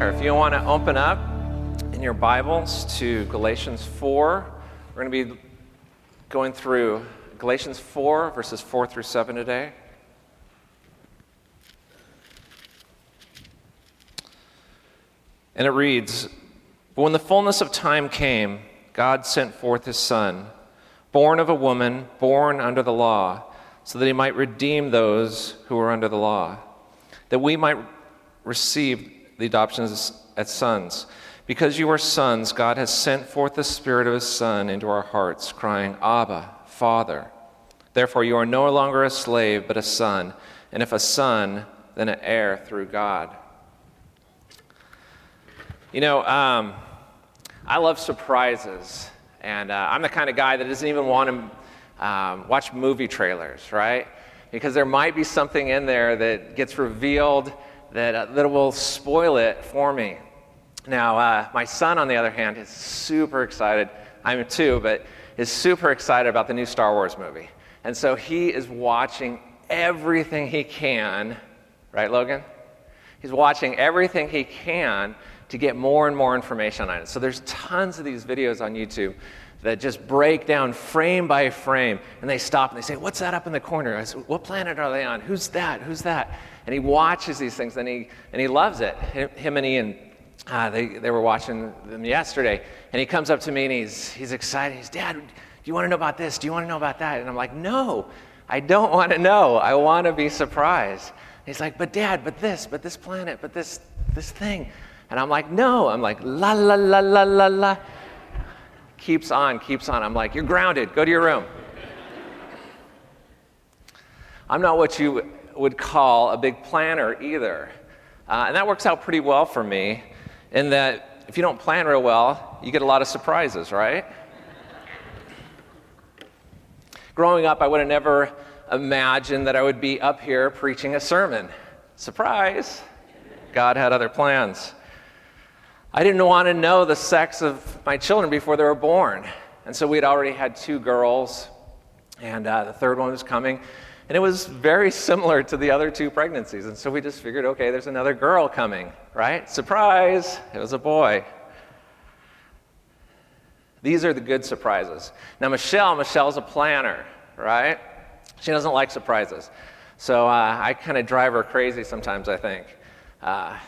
Or if you want to open up in your Bibles to Galatians 4, we're going to be going through Galatians 4, verses 4 through 7 today. And it reads But when the fullness of time came, God sent forth his Son, born of a woman, born under the law, so that he might redeem those who were under the law, that we might receive the adoption as sons. Because you are sons, God has sent forth the Spirit of His Son into our hearts, crying, Abba, Father. Therefore, you are no longer a slave, but a son, and if a son, then an heir through God. You know, um, I love surprises, and uh, I'm the kind of guy that doesn't even want to um, watch movie trailers, right? Because there might be something in there that gets revealed that, uh, that will spoil it for me. Now, uh, my son, on the other hand, is super excited. I'm too, but is super excited about the new Star Wars movie. And so he is watching everything he can, right, Logan? He's watching everything he can to get more and more information on it. So there's tons of these videos on YouTube that just break down frame by frame, and they stop and they say, "What's that up in the corner?" I said, "What planet are they on? Who's that? Who's that?" And he watches these things, and he and he loves it. Him and Ian, uh, they they were watching them yesterday, and he comes up to me and he's he's excited. He's, "Dad, do you want to know about this? Do you want to know about that?" And I'm like, "No, I don't want to know. I want to be surprised." And he's like, "But Dad, but this, but this planet, but this this thing." And I'm like, no. I'm like, la, la, la, la, la, la. Keeps on, keeps on. I'm like, you're grounded. Go to your room. I'm not what you would call a big planner either. Uh, and that works out pretty well for me in that if you don't plan real well, you get a lot of surprises, right? Growing up, I would have never imagined that I would be up here preaching a sermon. Surprise! God had other plans. I didn't want to know the sex of my children before they were born. And so we had already had two girls, and uh, the third one was coming. And it was very similar to the other two pregnancies. And so we just figured, okay, there's another girl coming, right? Surprise! It was a boy. These are the good surprises. Now, Michelle, Michelle's a planner, right? She doesn't like surprises. So uh, I kind of drive her crazy sometimes, I think. Uh,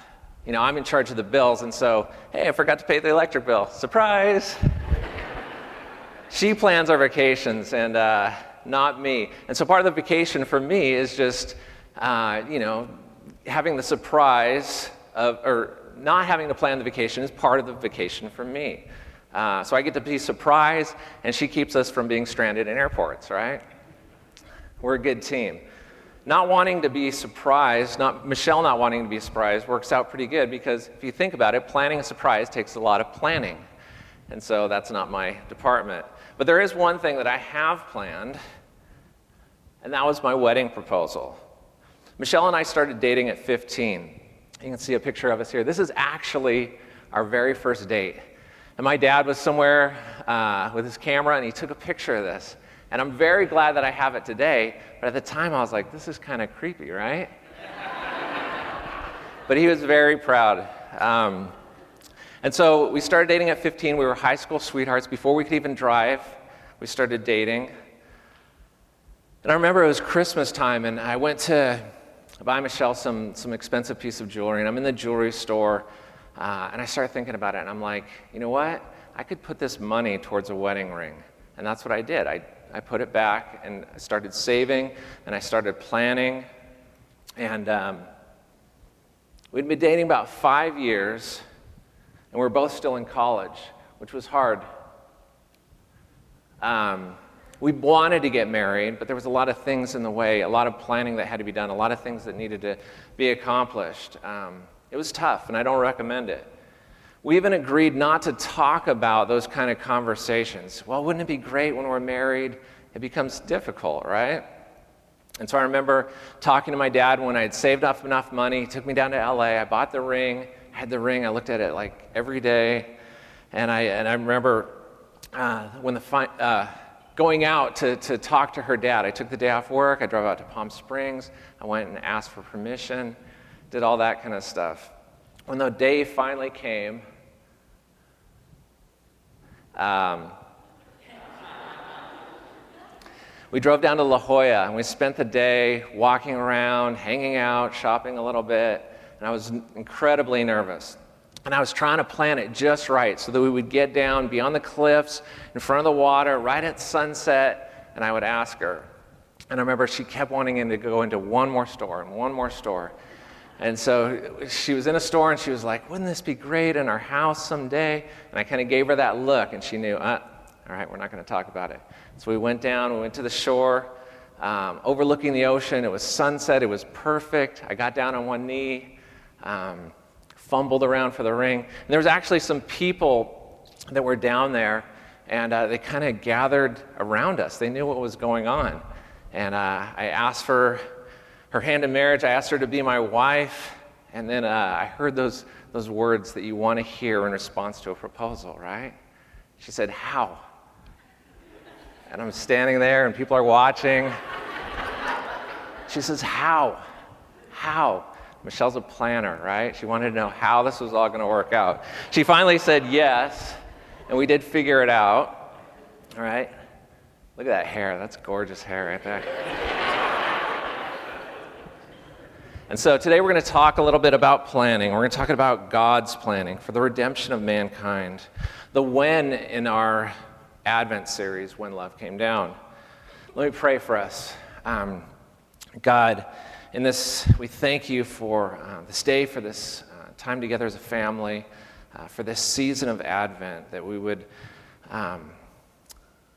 you know, I'm in charge of the bills, and so, hey, I forgot to pay the electric bill. Surprise! she plans our vacations, and uh, not me. And so part of the vacation for me is just, uh, you know, having the surprise of, or not having to plan the vacation is part of the vacation for me. Uh, so I get to be surprised, and she keeps us from being stranded in airports, right? We're a good team not wanting to be surprised, not Michelle not wanting to be surprised, works out pretty good because if you think about it, planning a surprise takes a lot of planning. And so that's not my department. But there is one thing that I have planned, and that was my wedding proposal. Michelle and I started dating at 15. You can see a picture of us here. This is actually our very first date. And my dad was somewhere uh, with his camera, and he took a picture of this. And I'm very glad that I have it today, but at the time I was like, this is kind of creepy, right? but he was very proud. Um, and so we started dating at 15. We were high school sweethearts. Before we could even drive, we started dating. And I remember it was Christmas time, and I went to buy Michelle some, some expensive piece of jewelry, and I'm in the jewelry store, uh, and I started thinking about it, and I'm like, you know what? I could put this money towards a wedding ring. And that's what I did. I I put it back and I started saving and I started planning. And um, we'd been dating about five years, and we were both still in college, which was hard. Um, we wanted to get married, but there was a lot of things in the way, a lot of planning that had to be done, a lot of things that needed to be accomplished. Um, it was tough, and I don't recommend it. We even agreed not to talk about those kind of conversations. Well, wouldn't it be great when we're married? It becomes difficult, right? And so I remember talking to my dad when I had saved up enough money. He took me down to LA. I bought the ring, I had the ring. I looked at it like every day. And I, and I remember uh, when the fi- uh, going out to, to talk to her dad. I took the day off work. I drove out to Palm Springs. I went and asked for permission, did all that kind of stuff. When the day finally came, um, we drove down to La Jolla and we spent the day walking around, hanging out, shopping a little bit, and I was incredibly nervous. And I was trying to plan it just right so that we would get down beyond the cliffs, in front of the water, right at sunset, and I would ask her. And I remember she kept wanting to go into one more store and one more store. And so she was in a store and she was like, Wouldn't this be great in our house someday? And I kind of gave her that look and she knew, uh, All right, we're not going to talk about it. So we went down, we went to the shore, um, overlooking the ocean. It was sunset, it was perfect. I got down on one knee, um, fumbled around for the ring. And there was actually some people that were down there and uh, they kind of gathered around us. They knew what was going on. And uh, I asked for her hand in marriage. I asked her to be my wife. And then uh, I heard those, those words that you want to hear in response to a proposal, right? She said, How? And I'm standing there and people are watching. She says, How? How? Michelle's a planner, right? She wanted to know how this was all going to work out. She finally said yes, and we did figure it out, all right? Look at that hair. That's gorgeous hair right there. And so today we're going to talk a little bit about planning. We're going to talk about God's planning for the redemption of mankind. The when in our Advent series, When Love Came Down. Let me pray for us. Um, God, in this, we thank you for uh, this day, for this uh, time together as a family, uh, for this season of Advent, that we would, um,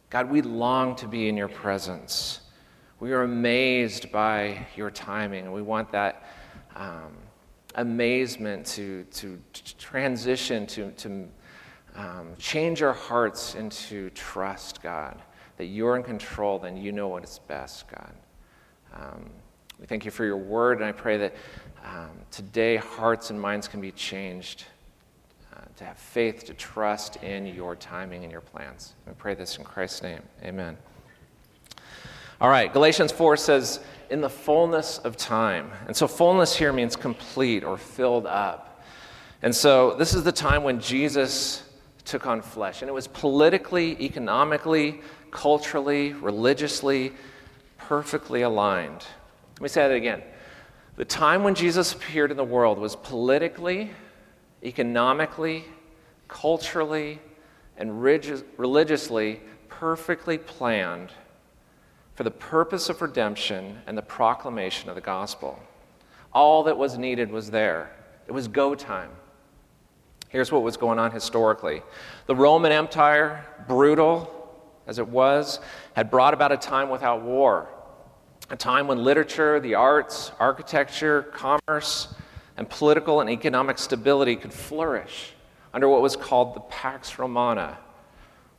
God, we long to be in your presence. We are amazed by your timing. We want that um, amazement to, to, to, transition, to, to um, change our hearts into trust, God, that you're in control and you know what is best, God. Um, we thank you for your word, and I pray that um, today hearts and minds can be changed uh, to have faith, to trust in your timing and your plans. We pray this in Christ's name. Amen. All right, Galatians 4 says, in the fullness of time. And so, fullness here means complete or filled up. And so, this is the time when Jesus took on flesh. And it was politically, economically, culturally, religiously, perfectly aligned. Let me say that again. The time when Jesus appeared in the world was politically, economically, culturally, and religiously perfectly planned for the purpose of redemption and the proclamation of the gospel. All that was needed was there. It was go time. Here's what was going on historically the Roman Empire, brutal as it was, had brought about a time without war, a time when literature, the arts, architecture, commerce, and political and economic stability could flourish under what was called the Pax Romana,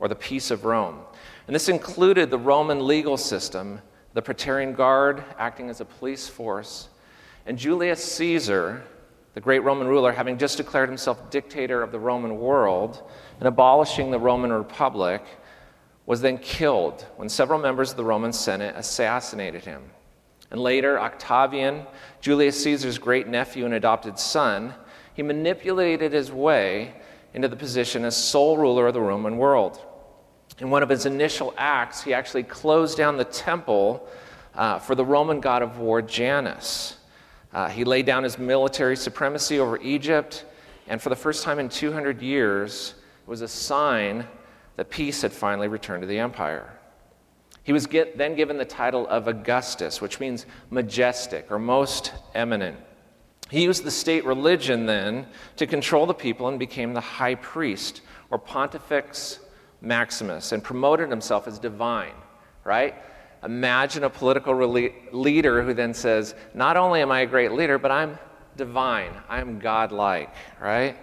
or the Peace of Rome. And this included the Roman legal system, the Praetorian Guard acting as a police force, and Julius Caesar, the great Roman ruler, having just declared himself dictator of the Roman world and abolishing the Roman Republic, was then killed when several members of the Roman Senate assassinated him. And later, Octavian, Julius Caesar's great nephew and adopted son, he manipulated his way into the position as sole ruler of the Roman world. In one of his initial acts, he actually closed down the temple uh, for the Roman god of war, Janus. Uh, he laid down his military supremacy over Egypt, and for the first time in 200 years, it was a sign that peace had finally returned to the empire. He was get, then given the title of Augustus, which means majestic or most eminent. He used the state religion then to control the people and became the high priest or pontifex Maximus and promoted himself as divine, right? Imagine a political leader who then says, Not only am I a great leader, but I'm divine, I'm godlike, right?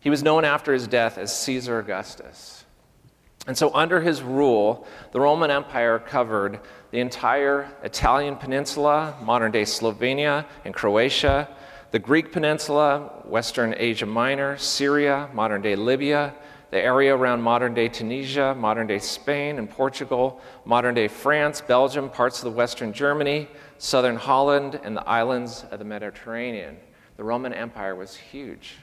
He was known after his death as Caesar Augustus. And so, under his rule, the Roman Empire covered the entire Italian peninsula, modern day Slovenia and Croatia, the Greek peninsula, Western Asia Minor, Syria, modern day Libya, the area around modern day Tunisia, modern day Spain and Portugal, modern day France, Belgium, parts of the Western Germany, southern Holland, and the islands of the Mediterranean. The Roman Empire was huge.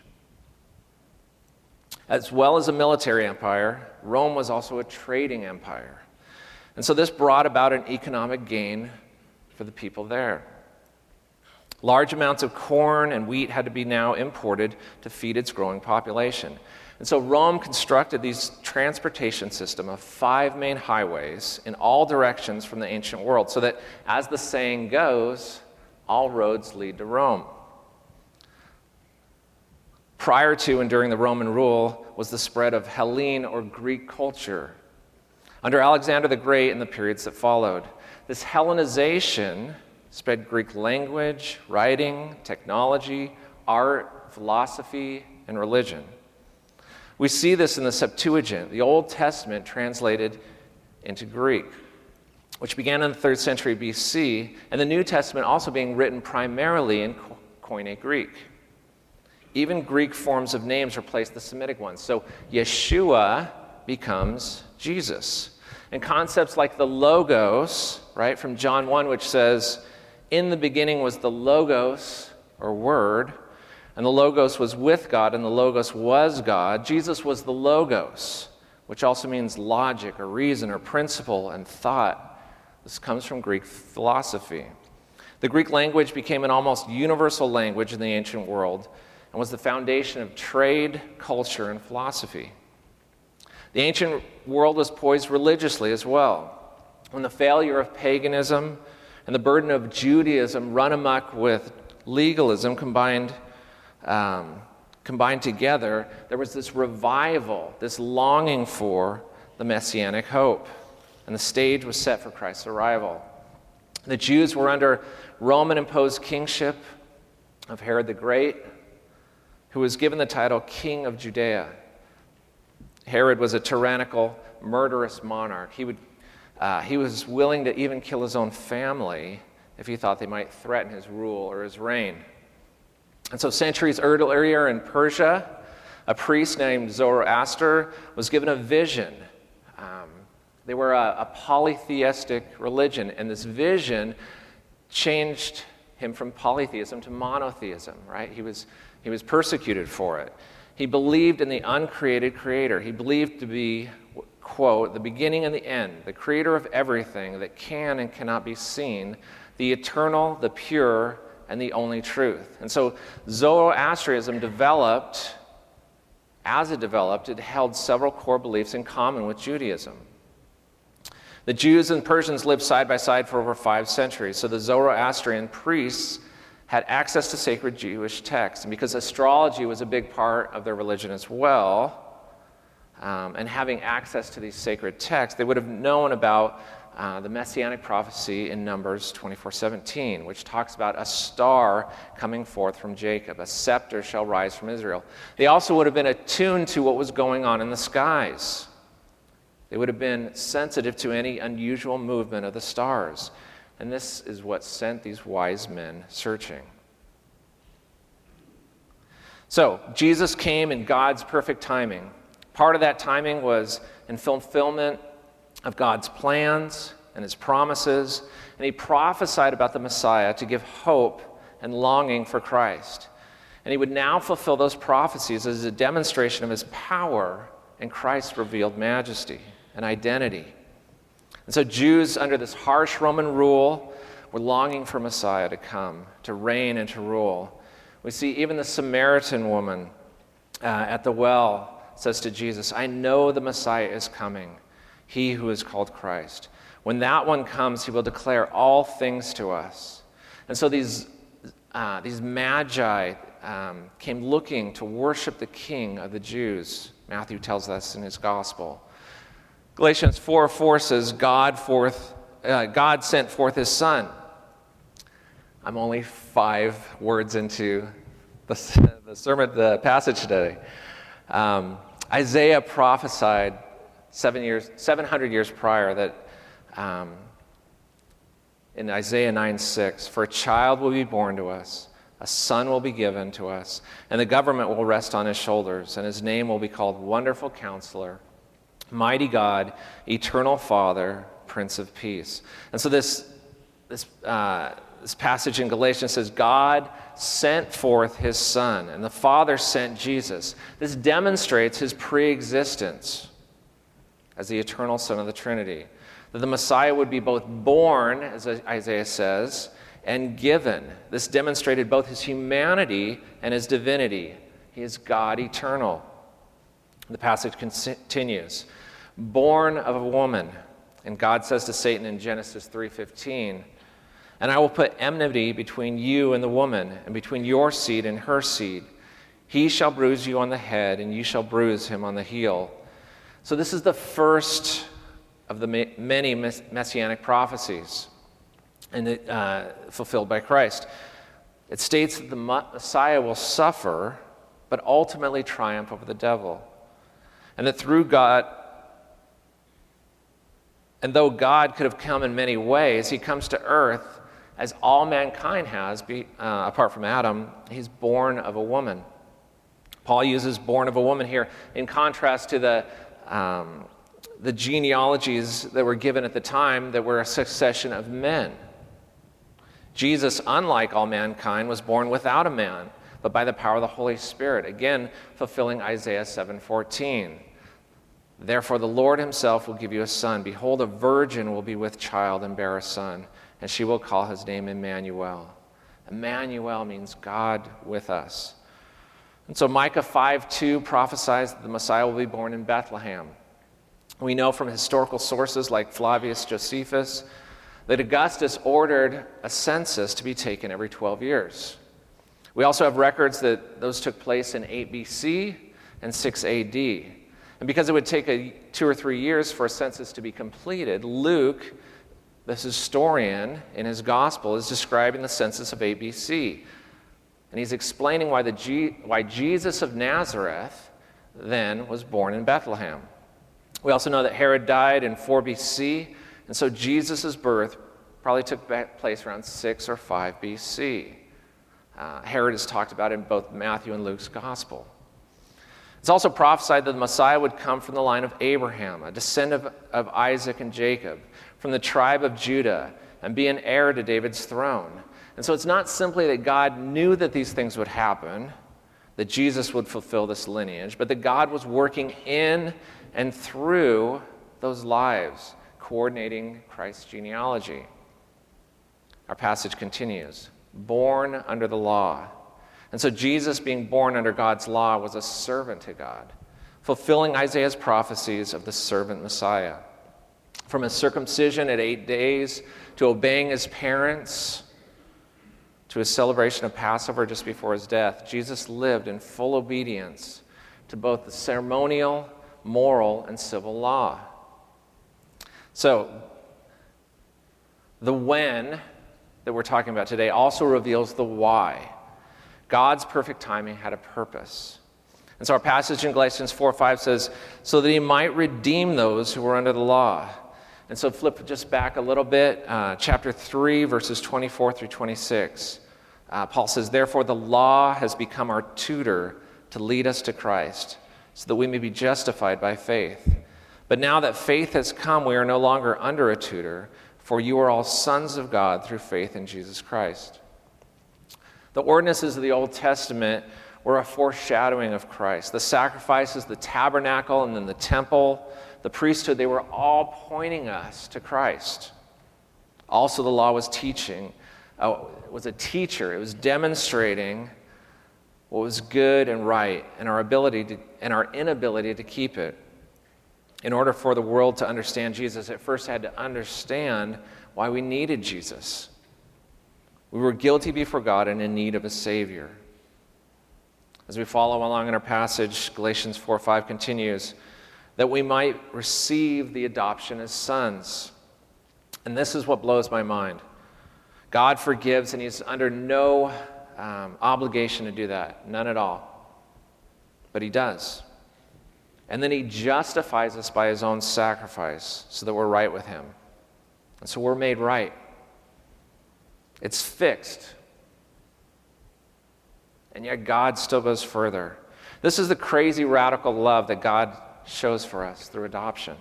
As well as a military empire, Rome was also a trading empire. And so this brought about an economic gain for the people there. Large amounts of corn and wheat had to be now imported to feed its growing population. And so Rome constructed these transportation system of five main highways in all directions from the ancient world so that as the saying goes, all roads lead to Rome. Prior to and during the Roman rule was the spread of Hellene or Greek culture. Under Alexander the Great and the periods that followed, this Hellenization spread Greek language, writing, technology, art, philosophy, and religion. We see this in the Septuagint, the Old Testament translated into Greek, which began in the third century BC, and the New Testament also being written primarily in Koine Greek. Even Greek forms of names replace the Semitic ones. So Yeshua becomes Jesus. And concepts like the Logos, right, from John 1, which says, in the beginning was the Logos, or Word, and the Logos was with God, and the Logos was God. Jesus was the Logos, which also means logic, or reason, or principle, and thought. This comes from Greek philosophy. The Greek language became an almost universal language in the ancient world and was the foundation of trade, culture, and philosophy. The ancient world was poised religiously as well. When the failure of paganism and the burden of Judaism run amok with legalism combined, um, combined together, there was this revival, this longing for the messianic hope. And the stage was set for Christ's arrival. The Jews were under Roman imposed kingship of Herod the Great, who was given the title King of Judea. Herod was a tyrannical, murderous monarch. He would uh, he was willing to even kill his own family if he thought they might threaten his rule or his reign. And so, centuries earlier in Persia, a priest named Zoroaster was given a vision. Um, they were a, a polytheistic religion, and this vision changed him from polytheism to monotheism, right? He was, he was persecuted for it. He believed in the uncreated creator. He believed to be quote, the beginning and the end, the creator of everything that can and cannot be seen, the eternal, the pure, and the only truth. And so Zoroastrianism developed, as it developed, it held several core beliefs in common with Judaism. The Jews and Persians lived side by side for over five centuries, so the Zoroastrian priests had access to sacred Jewish texts. And because astrology was a big part of their religion as well, um, and having access to these sacred texts, they would have known about uh, the messianic prophecy in Numbers 24:17, which talks about a star coming forth from Jacob, a scepter shall rise from Israel. They also would have been attuned to what was going on in the skies. They would have been sensitive to any unusual movement of the stars. And this is what sent these wise men searching. So, Jesus came in God's perfect timing Part of that timing was in fulfillment of God's plans and his promises, and he prophesied about the Messiah to give hope and longing for Christ. And he would now fulfill those prophecies as a demonstration of his power and Christ's revealed majesty and identity. And so, Jews under this harsh Roman rule were longing for Messiah to come, to reign and to rule. We see even the Samaritan woman uh, at the well says to Jesus, I know the Messiah is coming, he who is called Christ. When that one comes, he will declare all things to us. And so these, uh, these magi um, came looking to worship the king of the Jews. Matthew tells us in his gospel. Galatians 4 4 says, God, forth, uh, God sent forth his son. I'm only five words into the, the sermon, the passage today. Um, Isaiah prophesied seven years, 700 years prior that um, in Isaiah 9 6, for a child will be born to us, a son will be given to us, and the government will rest on his shoulders, and his name will be called Wonderful Counselor, Mighty God, Eternal Father, Prince of Peace. And so this, this, uh, this passage in Galatians says, God sent forth his Son, and the Father sent Jesus. This demonstrates his pre existence as the eternal Son of the Trinity. That the Messiah would be both born, as Isaiah says, and given. This demonstrated both his humanity and his divinity. He is God eternal. The passage continues born of a woman. And God says to Satan in Genesis 3:15, "And I will put enmity between you and the woman, and between your seed and her seed. He shall bruise you on the head, and you shall bruise him on the heel." So this is the first of the many messianic prophecies and uh, fulfilled by Christ. It states that the Messiah will suffer, but ultimately triumph over the devil. And that through God, and though God could have come in many ways, he comes to earth as all mankind has, be, uh, apart from Adam. He's born of a woman. Paul uses born of a woman here in contrast to the, um, the genealogies that were given at the time that were a succession of men. Jesus, unlike all mankind, was born without a man, but by the power of the Holy Spirit, again fulfilling Isaiah 7:14. Therefore, the Lord himself will give you a son. Behold, a virgin will be with child and bear a son, and she will call his name Emmanuel. Emmanuel means God with us. And so Micah 5 2 prophesies that the Messiah will be born in Bethlehem. We know from historical sources like Flavius Josephus that Augustus ordered a census to be taken every 12 years. We also have records that those took place in 8 BC and 6 AD. And because it would take a, two or three years for a census to be completed, Luke, this historian in his gospel, is describing the census of 8 BC. And he's explaining why, the G, why Jesus of Nazareth then was born in Bethlehem. We also know that Herod died in 4 BC, and so Jesus' birth probably took place around 6 or 5 BC. Uh, Herod is talked about in both Matthew and Luke's gospel. It's also prophesied that the Messiah would come from the line of Abraham, a descendant of, of Isaac and Jacob, from the tribe of Judah, and be an heir to David's throne. And so it's not simply that God knew that these things would happen, that Jesus would fulfill this lineage, but that God was working in and through those lives, coordinating Christ's genealogy. Our passage continues born under the law and so Jesus, being born under God's law, was a servant to God, fulfilling Isaiah's prophecies of the servant Messiah. From his circumcision at eight days to obeying his parents to his celebration of Passover just before his death, Jesus lived in full obedience to both the ceremonial, moral, and civil law. So, the when that we're talking about today also reveals the why. God's perfect timing had a purpose. And so our passage in Galatians 4 5 says, so that he might redeem those who were under the law. And so flip just back a little bit, uh, chapter 3, verses 24 through 26. Uh, Paul says, Therefore, the law has become our tutor to lead us to Christ, so that we may be justified by faith. But now that faith has come, we are no longer under a tutor, for you are all sons of God through faith in Jesus Christ. The ordinances of the Old Testament were a foreshadowing of Christ. The sacrifices, the tabernacle, and then the temple, the priesthood, they were all pointing us to Christ. Also, the law was teaching, uh, was a teacher. It was demonstrating what was good and right and our ability to, and our inability to keep it. In order for the world to understand Jesus, it first had to understand why we needed Jesus. We were guilty before God and in need of a Savior. As we follow along in our passage, Galatians 4 5 continues, that we might receive the adoption as sons. And this is what blows my mind. God forgives, and He's under no um, obligation to do that, none at all. But He does. And then He justifies us by His own sacrifice so that we're right with Him. And so we're made right. It's fixed. And yet God still goes further. This is the crazy radical love that God shows for us through adoption.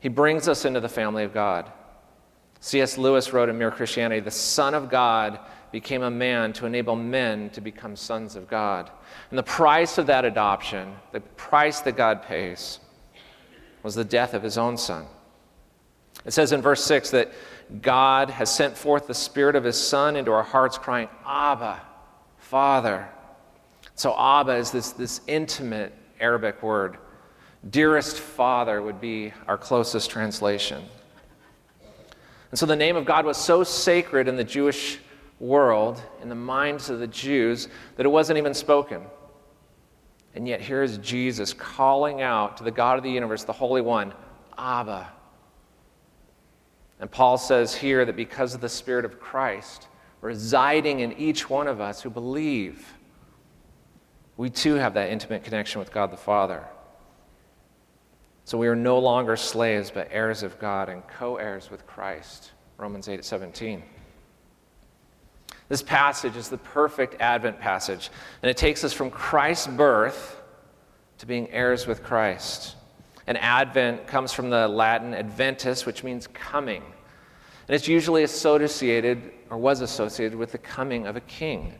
He brings us into the family of God. C.S. Lewis wrote in Mere Christianity The Son of God became a man to enable men to become sons of God. And the price of that adoption, the price that God pays, was the death of his own son. It says in verse 6 that God has sent forth the Spirit of his Son into our hearts, crying, Abba, Father. So, Abba is this, this intimate Aramaic word. Dearest Father would be our closest translation. And so, the name of God was so sacred in the Jewish world, in the minds of the Jews, that it wasn't even spoken. And yet, here is Jesus calling out to the God of the universe, the Holy One, Abba. And Paul says here that because of the Spirit of Christ residing in each one of us who believe, we too have that intimate connection with God the Father. So we are no longer slaves, but heirs of God and co heirs with Christ. Romans 8 17. This passage is the perfect Advent passage, and it takes us from Christ's birth to being heirs with Christ. And Advent comes from the Latin adventus, which means coming. And it's usually associated, or was associated, with the coming of a king.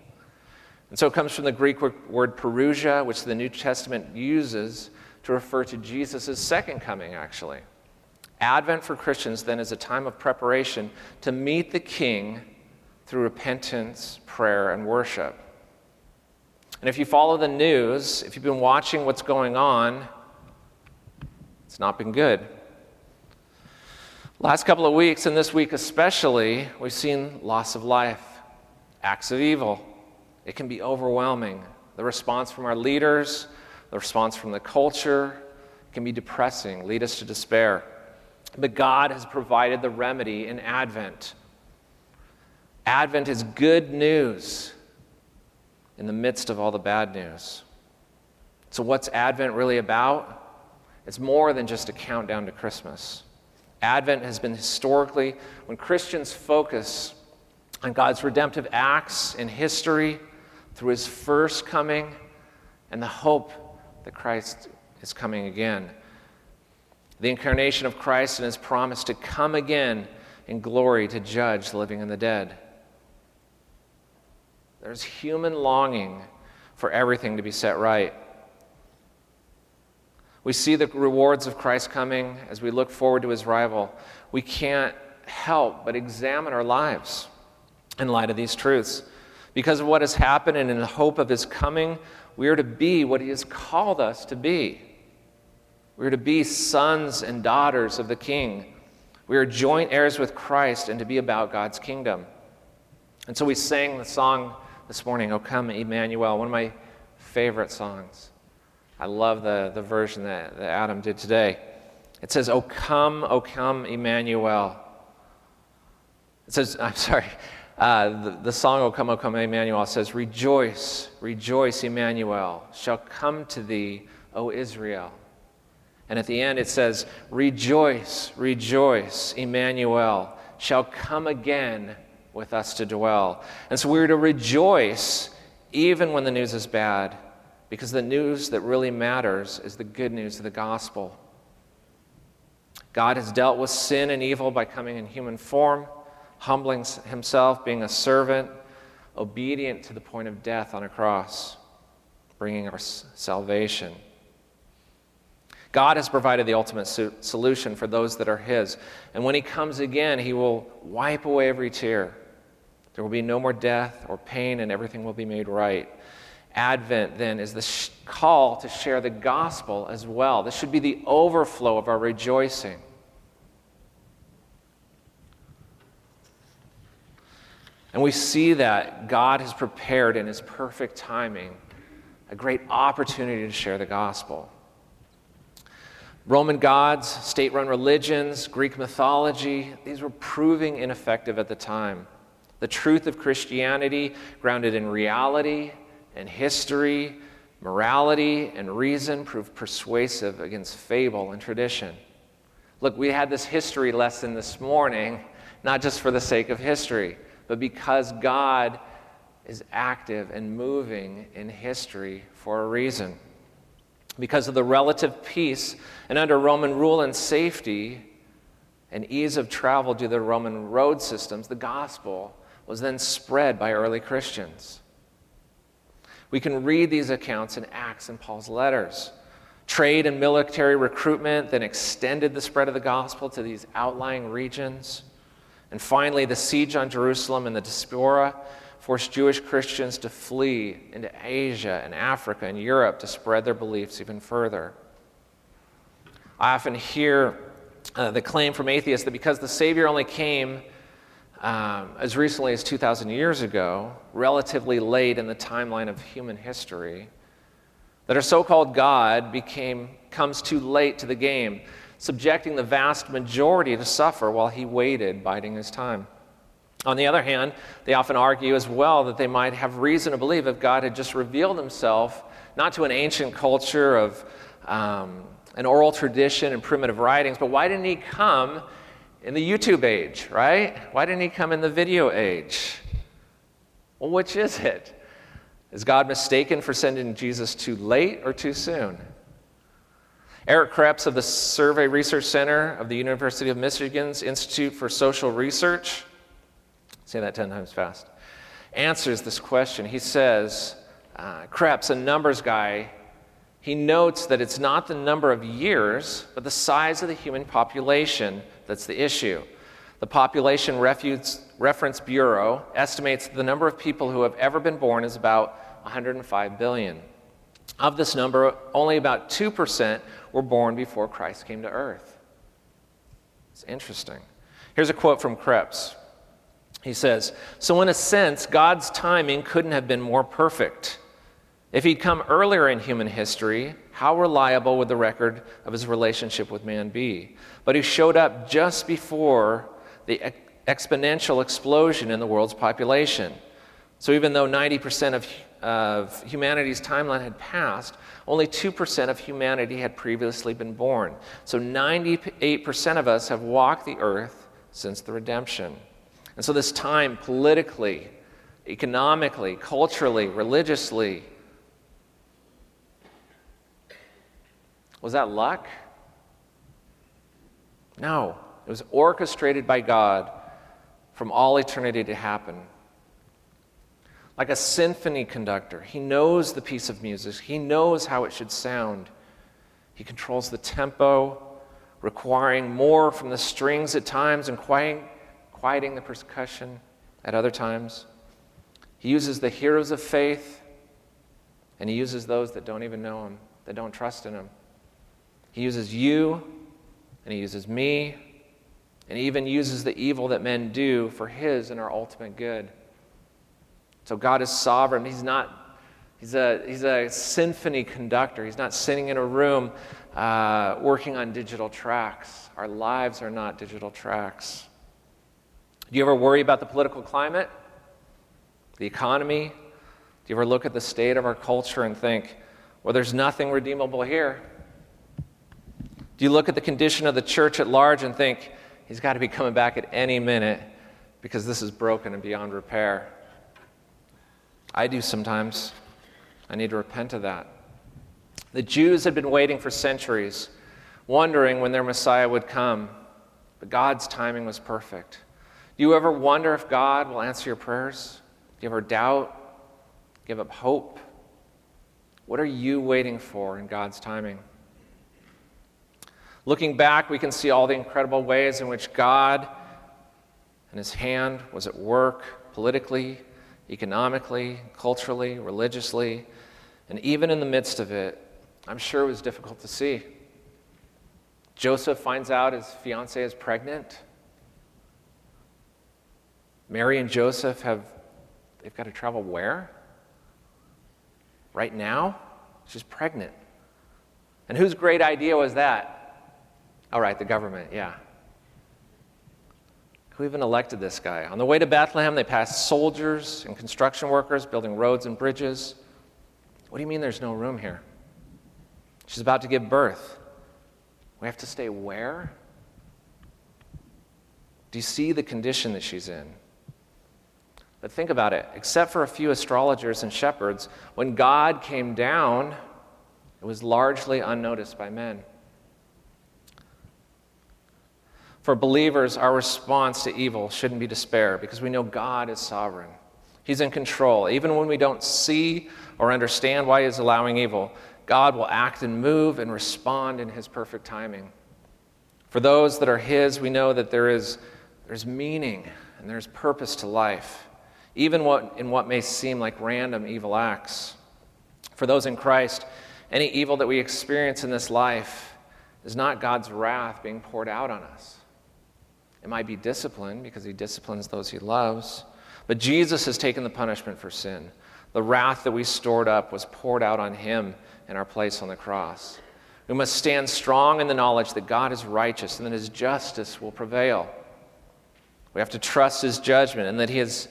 And so it comes from the Greek word parousia, which the New Testament uses to refer to Jesus' second coming, actually. Advent for Christians then is a time of preparation to meet the king through repentance, prayer, and worship. And if you follow the news, if you've been watching what's going on, it's not been good. Last couple of weeks, and this week especially, we've seen loss of life, acts of evil. It can be overwhelming. The response from our leaders, the response from the culture can be depressing, lead us to despair. But God has provided the remedy in Advent. Advent is good news in the midst of all the bad news. So, what's Advent really about? It's more than just a countdown to Christmas. Advent has been historically when Christians focus on God's redemptive acts in history through his first coming and the hope that Christ is coming again. The incarnation of Christ and his promise to come again in glory to judge the living and the dead. There's human longing for everything to be set right. We see the rewards of Christ coming as we look forward to his arrival. We can't help but examine our lives in light of these truths. Because of what has happened and in the hope of his coming, we are to be what he has called us to be. We are to be sons and daughters of the King. We are joint heirs with Christ and to be about God's kingdom. And so we sang the song this morning, O Come Emmanuel, one of my favorite songs. I love the, the version that, that Adam did today. It says, O come, O come, Emmanuel. It says, I'm sorry, uh, the, the song, O come, O come, Emmanuel, says, Rejoice, rejoice, Emmanuel, shall come to thee, O Israel. And at the end it says, Rejoice, rejoice, Emmanuel, shall come again with us to dwell. And so we're to rejoice even when the news is bad because the news that really matters is the good news of the gospel. God has dealt with sin and evil by coming in human form, humbling himself, being a servant, obedient to the point of death on a cross, bringing our salvation. God has provided the ultimate solution for those that are His. And when He comes again, He will wipe away every tear. There will be no more death or pain, and everything will be made right. Advent, then, is the sh- call to share the gospel as well. This should be the overflow of our rejoicing. And we see that God has prepared in His perfect timing a great opportunity to share the gospel. Roman gods, state run religions, Greek mythology, these were proving ineffective at the time. The truth of Christianity, grounded in reality and history, morality, and reason proved persuasive against fable and tradition. Look, we had this history lesson this morning, not just for the sake of history, but because God is active and moving in history for a reason. Because of the relative peace and under Roman rule and safety, and ease of travel due to the Roman road systems, the gospel was then spread by early Christians. We can read these accounts in Acts and Paul's letters. Trade and military recruitment then extended the spread of the gospel to these outlying regions. And finally, the siege on Jerusalem and the diaspora forced Jewish Christians to flee into Asia and Africa and Europe to spread their beliefs even further. I often hear uh, the claim from atheists that because the Savior only came um, as recently as 2,000 years ago, relatively late in the timeline of human history, that our so called God became, comes too late to the game, subjecting the vast majority to suffer while he waited, biding his time. On the other hand, they often argue as well that they might have reason to believe if God had just revealed himself not to an ancient culture of um, an oral tradition and primitive writings, but why didn't he come in the YouTube age, right? Why didn't he come in the video age? Well, which is it? Is God mistaken for sending Jesus too late or too soon? Eric Krebs of the Survey Research Center of the University of Michigan's Institute for Social Research, say that 10 times fast, answers this question. He says, uh, a numbers guy, he notes that it's not the number of years, but the size of the human population that's the issue. The Population Reference Bureau estimates the number of people who have ever been born is about 105 billion. Of this number, only about 2% were born before Christ came to earth. It's interesting. Here's a quote from Krebs. He says, So, in a sense, God's timing couldn't have been more perfect. If he'd come earlier in human history, how reliable would the record of his relationship with man be? But he showed up just before the exponential explosion in the world's population. So even though 90% of, of humanity's timeline had passed, only 2% of humanity had previously been born. So 98% of us have walked the earth since the redemption. And so this time, politically, economically, culturally, religiously, Was that luck? No. It was orchestrated by God from all eternity to happen. Like a symphony conductor, he knows the piece of music, he knows how it should sound. He controls the tempo, requiring more from the strings at times and quieting, the percussion at other times. He uses the heroes of faith, and he uses those that don't even know him, that don't trust in him. He uses you, and He uses me, and He even uses the evil that men do for His and our ultimate good. So God is sovereign. He's not. He's a, he's a symphony conductor. He's not sitting in a room uh, working on digital tracks. Our lives are not digital tracks. Do you ever worry about the political climate, the economy? Do you ever look at the state of our culture and think, well, there's nothing redeemable here? Do you look at the condition of the church at large and think, he's got to be coming back at any minute because this is broken and beyond repair? I do sometimes. I need to repent of that. The Jews had been waiting for centuries, wondering when their Messiah would come, but God's timing was perfect. Do you ever wonder if God will answer your prayers? Do you ever doubt? Give up hope? What are you waiting for in God's timing? Looking back, we can see all the incredible ways in which God and His hand was at work politically, economically, culturally, religiously, and even in the midst of it, I'm sure it was difficult to see. Joseph finds out his fiancee is pregnant. Mary and Joseph have they've got to travel where? Right now? She's pregnant. And whose great idea was that? All right, the government, yeah. Who even elected this guy? On the way to Bethlehem, they passed soldiers and construction workers building roads and bridges. What do you mean there's no room here? She's about to give birth. We have to stay where? Do you see the condition that she's in? But think about it. Except for a few astrologers and shepherds, when God came down, it was largely unnoticed by men. For believers, our response to evil shouldn't be despair because we know God is sovereign. He's in control. Even when we don't see or understand why He's allowing evil, God will act and move and respond in His perfect timing. For those that are His, we know that there is there's meaning and there's purpose to life, even what, in what may seem like random evil acts. For those in Christ, any evil that we experience in this life is not God's wrath being poured out on us. It might be discipline because he disciplines those he loves. But Jesus has taken the punishment for sin. The wrath that we stored up was poured out on him in our place on the cross. We must stand strong in the knowledge that God is righteous and that his justice will prevail. We have to trust his judgment and that he has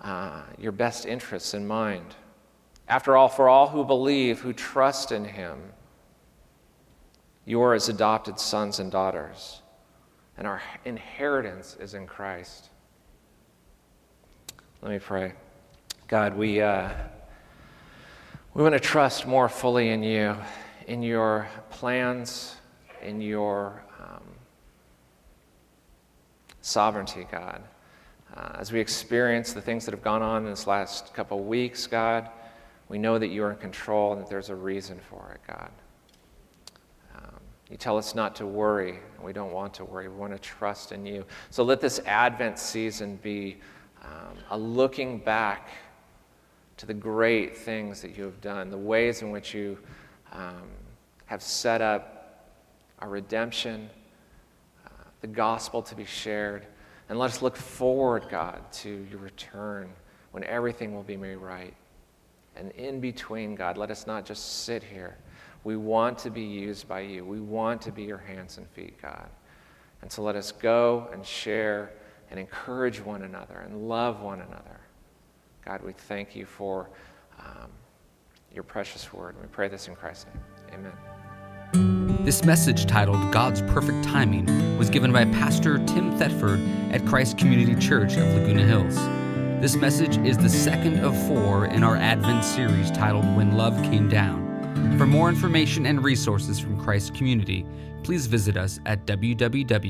uh, your best interests in mind. After all, for all who believe, who trust in him, you are his adopted sons and daughters and our inheritance is in Christ. Let me pray. God, we, uh, we want to trust more fully in you, in your plans, in your um, sovereignty, God. Uh, as we experience the things that have gone on in this last couple weeks, God, we know that you are in control and that there's a reason for it, God. You tell us not to worry, and we don't want to worry. We want to trust in you. So let this Advent season be um, a looking back to the great things that you have done, the ways in which you um, have set up our redemption, uh, the gospel to be shared. And let us look forward, God, to your return when everything will be made right. And in between, God, let us not just sit here we want to be used by you. We want to be your hands and feet, God. And so let us go and share and encourage one another and love one another. God, we thank you for um, your precious word. We pray this in Christ's name. Amen. This message titled God's Perfect Timing was given by Pastor Tim Thetford at Christ Community Church of Laguna Hills. This message is the second of four in our Advent series titled When Love Came Down. For more information and resources from Christ Community, please visit us at www.ccclh.org.